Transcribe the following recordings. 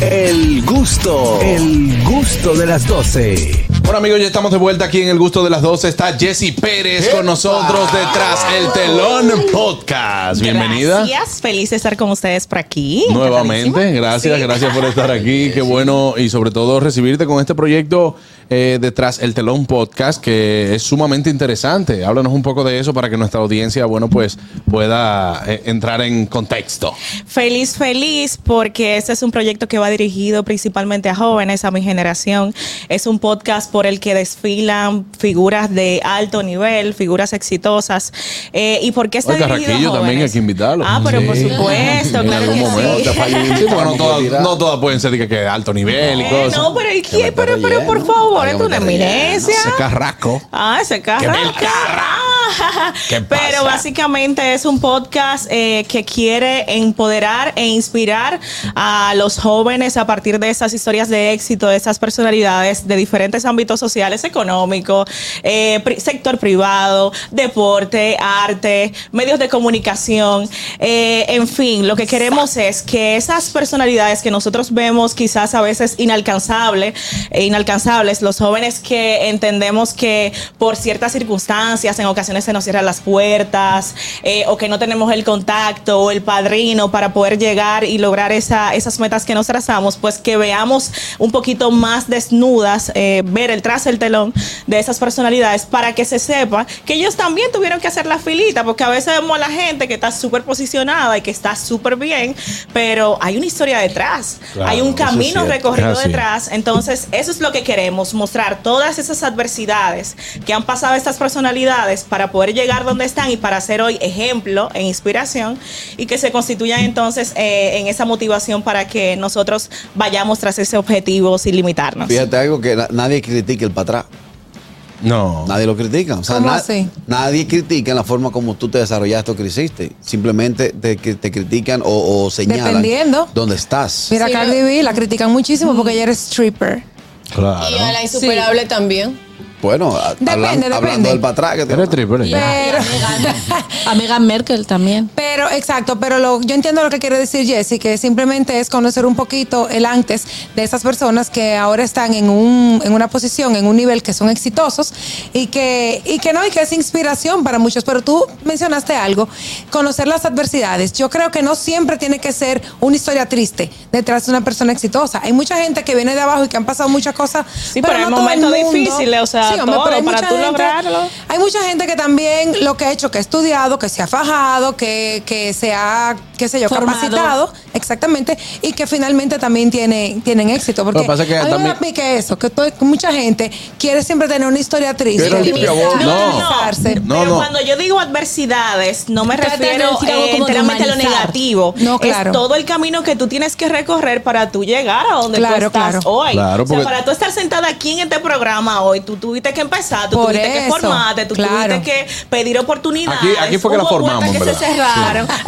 El gusto, el gusto de las 12. Bueno amigos, ya estamos de vuelta aquí en el gusto de las 12. Está Jessy Pérez con nosotros detrás el telón podcast. Bienvenida. Gracias, feliz de estar con ustedes por aquí. Nuevamente, gracias, Sí. gracias por estar aquí. Qué bueno y sobre todo recibirte con este proyecto eh, detrás el telón podcast que es sumamente interesante. Háblanos un poco de eso para que nuestra audiencia, bueno, pues pueda eh, entrar en contexto. Feliz, feliz, porque este es un proyecto que va dirigido principalmente a jóvenes, a mi generación. Es un podcast por el que desfilan figuras de alto nivel, figuras exitosas. Eh, ¿Y por qué está Oye, dirigido Carraquillo a también hay que invitarlo. Ah, pero por supuesto, En claro algún que momento sí. no todas, no todas pueden ser de que, alto nivel y Eh, cosas. no, pero, pero, pero por favor, Ay, es una eminencia. Ese carrasco. Ah, ese carro. ¡Que me ¿Qué pasa? Pero básicamente es un podcast eh, que quiere empoderar e inspirar a los jóvenes a partir de esas historias de éxito, de esas personalidades de diferentes ámbitos sociales, económico, eh, pri- sector privado, deporte, arte, medios de comunicación. eh, en fin, lo que queremos es que esas personalidades que nosotros vemos quizás a veces inalcanzables, inalcanzables, los jóvenes que entendemos que por ciertas circunstancias en ocasiones se nos cierran las puertas eh, o que no tenemos el contacto o el padrino para poder llegar y lograr esa, esas metas que nos trazamos, pues que veamos un poquito más desnudas, eh, ver el tras el telón de esas personalidades para que se sepa que ellos también tuvieron que hacer la filita, porque a veces vemos a la gente que está súper posicionada y que está súper bien, pero hay una historia detrás, Claro, hay un camino recorrido así. detrás. Entonces, eso es lo que queremos, mostrar todas esas adversidades que han pasado estas personalidades para poder llegar donde están y para ser hoy ejemplo e inspiración y que se constituyan entonces eh, en esa motivación para que nosotros vayamos tras ese objetivo sin limitarnos. Fíjate algo que na- nadie critica el para atrás. No. Nadie lo critica. O sea, ¿Cómo na- así? Nadie critica en la forma como tú te desarrollaste o creciste. Simplemente te, que te critican o, o señalan Dependiendo. dónde estás. Mira, Sí, Cardi B la critican muchísimo porque ella era stripper. Claro. Y a la insuperable también. Bueno, a- Depende, hablan- depende. hablando del para atrás. que Eres triple. ya. Pero, Amiga Merkel también. pero exacto, pero lo, yo entiendo lo que quiere decir Jessy, que simplemente es conocer un poquito el antes de esas personas que ahora están en, un, en una posición, en un nivel que son exitosos y que, y que no, y que es inspiración para muchos. Pero tú mencionaste algo, conocer las adversidades. Yo creo que no siempre tiene que ser una historia triste detrás de una persona exitosa. Hay mucha gente que viene de abajo y que han pasado muchas cosas. Sí, pero hay no momentos difíciles, o sea, todo pero hay para mucha tú gente- lograrlo. hay mucha gente que también lo que ha hecho, que ha estudiado, que se ha fajado, que, que se ha, qué sé yo, Formado. capacitado, exactamente, y que finalmente también tiene, tienen éxito. Porque Lo que pasa es que a mí también- me pique eso, que todo- mucha gente quiere siempre tener una historia triste. No. No, pero no. cuando yo digo adversidades, no me refiero decir algo eh, enteramente a lo negativo. No, claro. Es todo el camino que tú tienes que recorrer para tú llegar a donde Claro, tú estás claro. hoy. Claro, o sea, porque- para tú estar sentada aquí en este programa hoy, tú tuviste que empezar, tú Por tuviste que formarte, tú claro. tuviste que pedir oportunidades. Aquí- aquí fue que la hubo puertas formamos, que ¿verdad? se cerraron.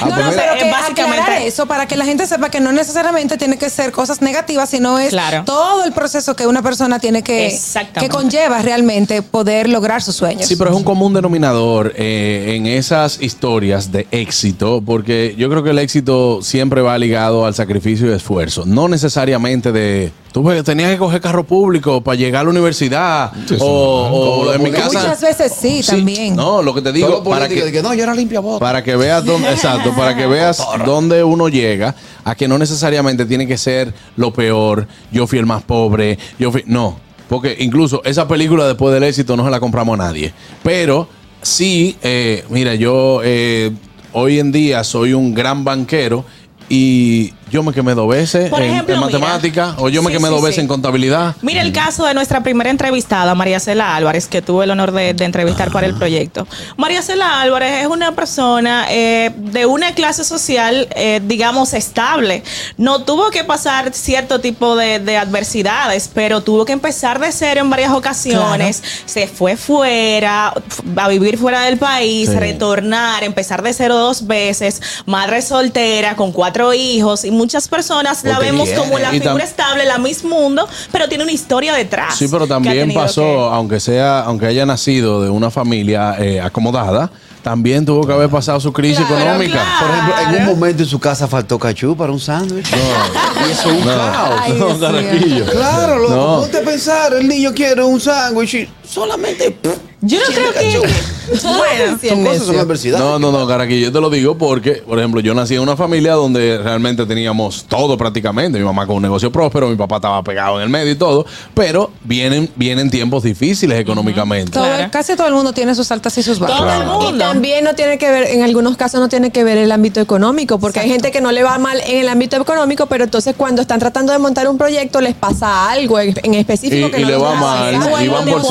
Ah, no, pues no, pero que básicamente- eso para que la gente sepa que no necesariamente tiene que ser cosas negativas, sino es Claro. todo el proceso que una persona tiene que, Exactamente. que conlleva realmente poder lograr sus sueños. Sí, pero es un común denominador eh, en esas historias de éxito, porque yo creo que el éxito siempre va ligado al sacrificio y esfuerzo, no necesariamente de... Tú tenías que coger carro público para llegar a la universidad Sí, o, en mi casa... Muchas veces sí, también. No, lo que te digo, para que, no, yo era limpia voz. para que veas dónde, exacto, para que veas dónde uno llega, a que no necesariamente tiene que ser lo peor, yo fui el más pobre, yo fui, no, porque incluso esa película después del éxito no se la compramos a nadie, pero sí, eh, mira, yo eh, hoy en día soy un gran banquero y yo me quemé dos veces Por en, ejemplo, en mira. matemática o yo me Sí, quemé sí, dos veces sí. en contabilidad. Mira el caso de nuestra primera entrevistada, María Cela Álvarez, que tuve el honor de, de entrevistar para el proyecto. María Cela Álvarez es una persona eh, de una clase social, eh, digamos, estable. No tuvo que pasar cierto tipo de, de adversidades, pero tuvo que empezar de cero en varias ocasiones. Se fue fuera, a vivir fuera del país, retornar, empezar de cero dos veces, madre soltera, con cuatro hijos, y muchas personas la vemos como la Y figura estable, la Miss Mundo, pero tiene una historia detrás. Sí, pero también pasó, que- aunque sea, aunque haya nacido de una familia eh, acomodada, también tuvo que haber pasado su crisis económica. Por ejemplo, en un momento en su casa faltó cachú para un sándwich. Y eso es un caos. Ay, No. Claro, loco. No. Ponte a pensar, el niño quiere un sándwich y solamente. pff, Yo no creo que. Bueno, son cosas, son adversidades. No, no, no, Caraquillo, yo te lo digo porque, por ejemplo, yo nací en una familia donde realmente teníamos todo prácticamente. Mi mamá con un negocio próspero, mi papá estaba pegado en el medio y todo, pero vienen, vienen tiempos difíciles económicamente. Todo- Claro. Casi todo el mundo tiene sus altas y sus bajas. todo el Claro. Y mundo. también no tiene que ver, en algunos casos no tiene que ver el ámbito económico, porque hay gente que no le va mal en el ámbito económico, pero entonces cuando están tratando de montar un proyecto les pasa algo en específico Y- que y no le va mal, y van por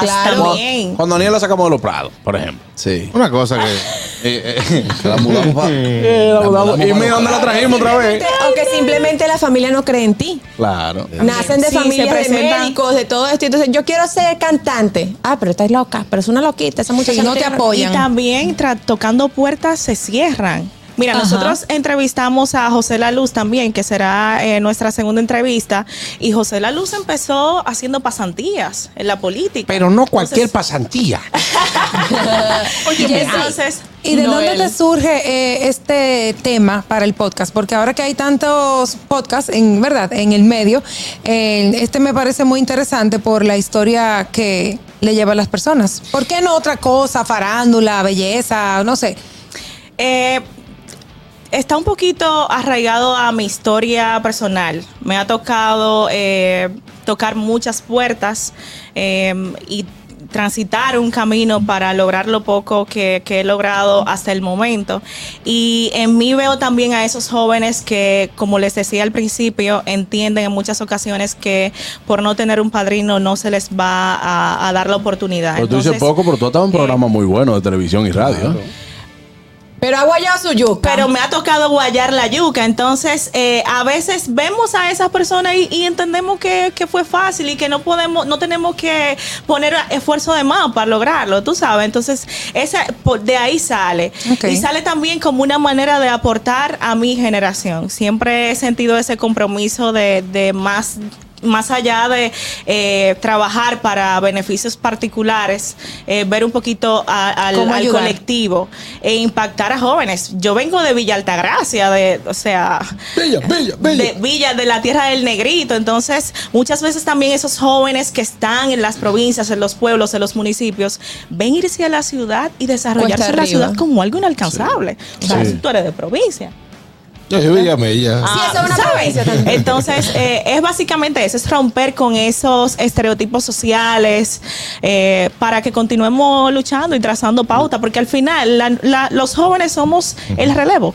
Claro. también. Cuando Aniel la sacamos prados, por ejemplo. Sí. Una cosa que. eh, eh, La mudamos para. eh, la mudamos- y mira dónde la trajimos otra vez. O que simplemente la familia no cree en ti. Claro. Nacen de Sí, se familias de presentan- médicos, de todo esto. Entonces, yo quiero ser cantante. Ah, pero estás loca. Pero es una loquita. Esa muchacha no te apoya. Y también tra- tocando puertas se cierran. Mira, Ajá. nosotros entrevistamos a José La Luz también, que será eh, nuestra segunda entrevista. Y José La Luz empezó haciendo pasantías en la política. Pero no cualquier Entonces- pasantía. Entonces, ¿Y de dónde te surge eh, este tema para el podcast? Porque ahora que hay tantos podcasts, en verdad, en el medio, eh, este me parece muy interesante por la historia que le lleva a las personas. ¿Por qué no otra cosa, farándula, belleza, no sé? Eh, está un poquito arraigado a mi historia personal. Me ha tocado eh, tocar muchas puertas eh, y transitar un camino para lograr lo poco que, que he logrado hasta el momento. Y en mí veo también a esos jóvenes que, como les decía al principio, entienden en muchas ocasiones que por no tener un padrino no se les va a, a dar la oportunidad. Pero tú dices poco, pero tú has estado en un eh, programa muy bueno de televisión y radio. ¿eh? Pero ha guayado su yuca. Pero me ha tocado guayar la yuca. Entonces, eh, a veces vemos a esas personas y, y entendemos que, que fue fácil y que no podemos, no tenemos que poner esfuerzo de más para lograrlo, tú sabes. Entonces, esa, de ahí sale. Y sale también como una manera de aportar a mi generación. Siempre he sentido ese compromiso de, de más más allá de eh, trabajar para beneficios particulares, eh, ver un poquito a- al, colectivo e impactar a jóvenes. Yo vengo de Villa Altagracia, de, o sea, Bella, bella, de Villa, de la tierra del negrito. Entonces, muchas veces también esos jóvenes que están en las provincias, en los pueblos, en los municipios, ven irse a la ciudad y desarrollarse en la ciudad como algo inalcanzable. O sea, Sí. si tú eres de provincia. Yo soy Villamella. Sí, eso es una ¿sabes? provincia también. Entonces, eh, es básicamente eso, es romper con esos estereotipos sociales eh, para que continuemos luchando y trazando pauta, porque al final la- la- los jóvenes somos el relevo.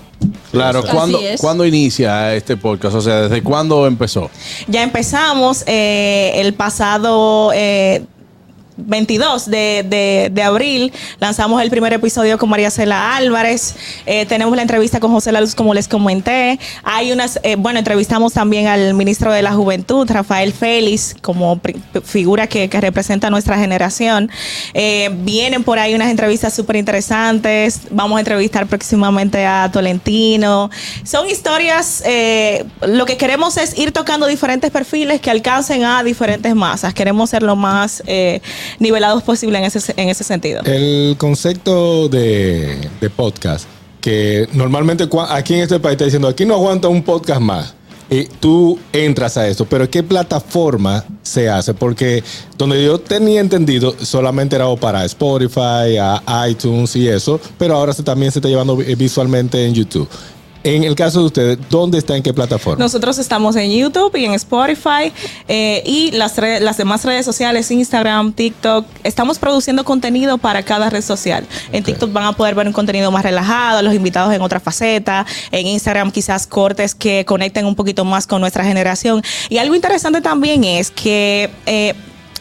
Claro, ¿cuándo. ¿cuándo inicia este podcast? O sea, ¿desde cuándo empezó? Ya empezamos eh, el pasado... eh, 22 de, de- abril lanzamos el primer episodio con María Cela Álvarez. Eh, tenemos la entrevista con José La Luz, como les comenté. Hay unas, eh, bueno, entrevistamos también al ministro de la Juventud, Rafael Félix, como figura que, que representa nuestra generación. Eh, vienen por ahí unas entrevistas súper interesantes. Vamos a entrevistar próximamente a Tolentino. Son historias, eh, lo que queremos es ir tocando diferentes perfiles que alcancen a diferentes masas. Queremos ser lo más nivelados posible en ese, en ese sentido. El concepto de, de podcast, que normalmente aquí en este país está diciendo, aquí no aguanta un podcast más. Y tú entras a eso, pero ¿qué plataforma se hace? Porque donde yo tenía entendido, solamente era para Spotify, a iTunes y eso, pero ahora se, también se está llevando vi- visualmente en YouTube. En el caso de ustedes, ¿dónde está en qué plataforma? Nosotros estamos en YouTube y en Spotify eh, y las, las demás redes sociales, Instagram, TikTok. Estamos produciendo contenido para cada red social. En TikTok van a poder ver un contenido más relajado, los invitados en otra faceta. En Instagram quizás cortes que conecten un poquito más con nuestra generación. Y algo interesante también es que... eh,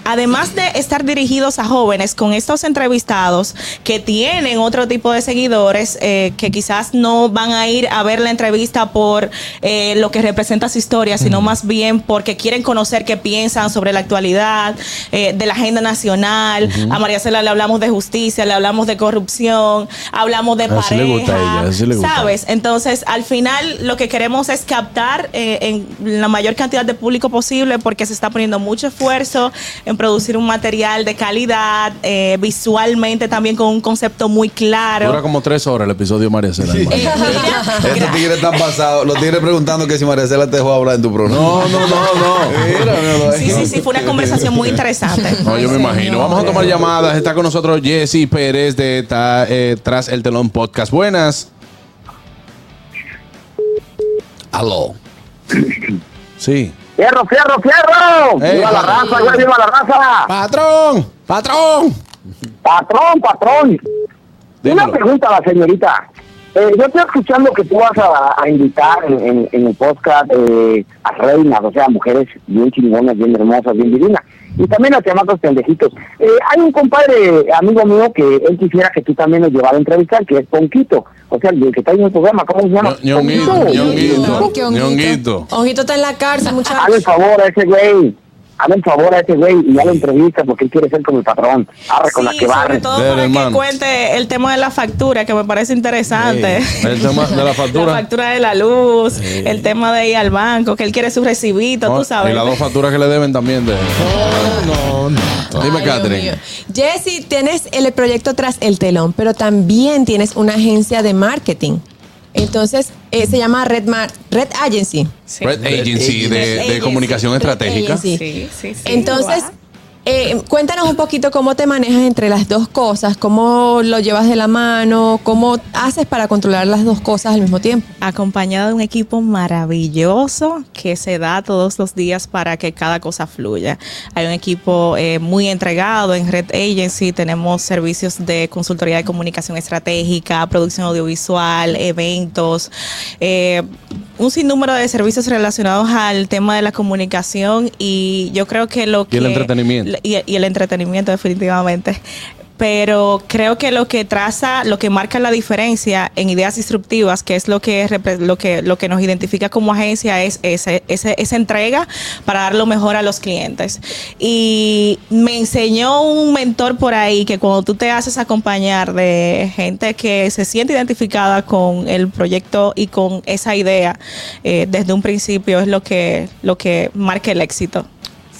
Además de estar dirigidos a jóvenes con estos entrevistados que tienen otro tipo de seguidores eh, que quizás no van a ir a ver la entrevista por eh, lo que representa su historia, sino más bien porque quieren conocer qué piensan sobre la actualidad, eh, de la agenda nacional. A María Cela le hablamos de justicia, le hablamos de corrupción, hablamos de Así pareja. le gusta a ella, así le gusta. ¿Sabes? Entonces, al final, lo que queremos es captar eh, en la mayor cantidad de público posible porque se está poniendo mucho esfuerzo en en producir un material de calidad, eh, visualmente también con un concepto muy claro. Dura como tres horas el episodio de María Cela. mira, Estos tigres están pasados. Los tigres preguntando que si María Cela te dejó hablar en tu programa. No, no, no, no. Sí, sí, sí, fue una conversación muy interesante. No, yo me imagino. Vamos a tomar llamadas. Está con nosotros Jessy Pérez de Ta- eh, Tras el Telón Podcast. Buenas. Aló. Sí. ¡Fierro, fierro, fierro! ¡Viva la raza, güey! ¡Viva la raza! Patrón, patrón. ¡Patrón, patrón! Dímelo. Una pregunta a la señorita. Eh, yo estoy escuchando que tú vas a, a invitar en, en- en el podcast eh, a reinas, o sea, mujeres bien chingonas, bien hermosas, bien divinas. Y también a chamacos pendejitos. Eh, hay un compadre, amigo mío, que él quisiera que tú también nos llevara a entrevistar, que es Ponquito. O sea, el que está en el programa, ¿cómo se llama? Ño- Ñonguito. Ñonguito, Ñonguito. Está en la cárcel, Hazle muchachos. el favor a ese güey. Hazle el favor a ese güey y ya lo entrevista porque él quiere ser como el patrón. Arre con la que sobre barre. todo Dele, para hermano. que cuente el tema de la factura, que me parece interesante. El tema de la factura. La factura de la luz, el tema de ir al banco, que él quiere su recibito, No, tú sabes. Y las dos facturas que le deben también de. No, no. Dime, Ay, Dios Catherine. mío. Jessy, tienes el proyecto tras el telón, pero también tienes una agencia de marketing. Entonces, eh, se llama Red, Mar- Red Agency. Sí. Red Agency de, comunicación Red estratégica. Agency. Sí, sí, sí. Entonces, Wow. Eh, cuéntanos un poquito cómo te manejas entre las dos cosas, cómo lo llevas de la mano, cómo haces para controlar las dos cosas al mismo tiempo. acompañada de un equipo maravilloso que se da todos los días para que cada cosa fluya. Hay un equipo eh, muy entregado en Red Agency, tenemos servicios de consultoría de comunicación estratégica, producción audiovisual, eventos, eh, un sinnúmero de servicios relacionados al tema de la comunicación y yo creo que lo que... Y el entretenimiento. Y, y el entretenimiento definitivamente. Pero creo que lo que traza, lo que marca la diferencia en ideas disruptivas, que es lo que lo que lo que nos identifica como agencia, es ese, ese- esa entrega para dar lo mejor a los clientes. Y me enseñó un mentor por ahí que cuando tú te haces acompañar de gente que se siente identificada con el proyecto y con esa idea eh, desde un principio es lo que lo que marca el éxito.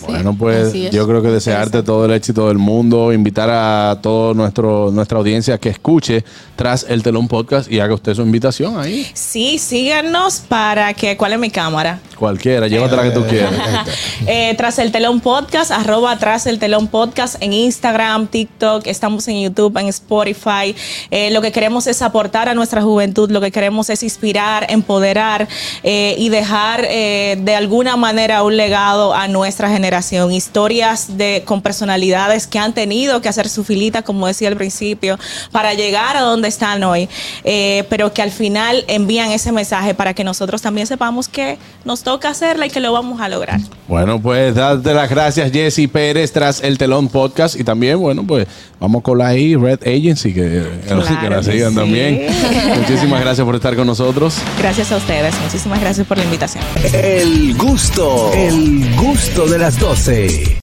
Bueno, pues yo creo que desearte todo el éxito del mundo, invitar a toda nuestra audiencia que escuche tras el telón podcast y haga usted su invitación ahí. Sí, síganos para que. ¿Cuál es mi cámara? Cualquiera, llévatela que tú quieras. Eh, tras el telón podcast, arroba tras el telón podcast en Instagram, TikTok, estamos en YouTube, en Spotify. Eh, lo que queremos es aportar a nuestra juventud, lo que queremos es inspirar, empoderar eh, y dejar eh, de alguna manera un legado a nuestra generación. Historias de, con personalidades que han tenido que hacer su filita, como decía al principio, para llegar a donde están hoy, eh, pero que al final envían ese mensaje para que nosotros también sepamos que nos toca hacerla y que lo vamos a lograr. Bueno, pues darte las gracias, Jesse Pérez, tras el telón podcast. Y también, bueno, pues vamos con la ahí, Red Agency, que, Claro que la sigan sí. también. Muchísimas gracias por estar con nosotros. Gracias a ustedes. Muchísimas gracias por la invitación. El gusto, el gusto de las 12.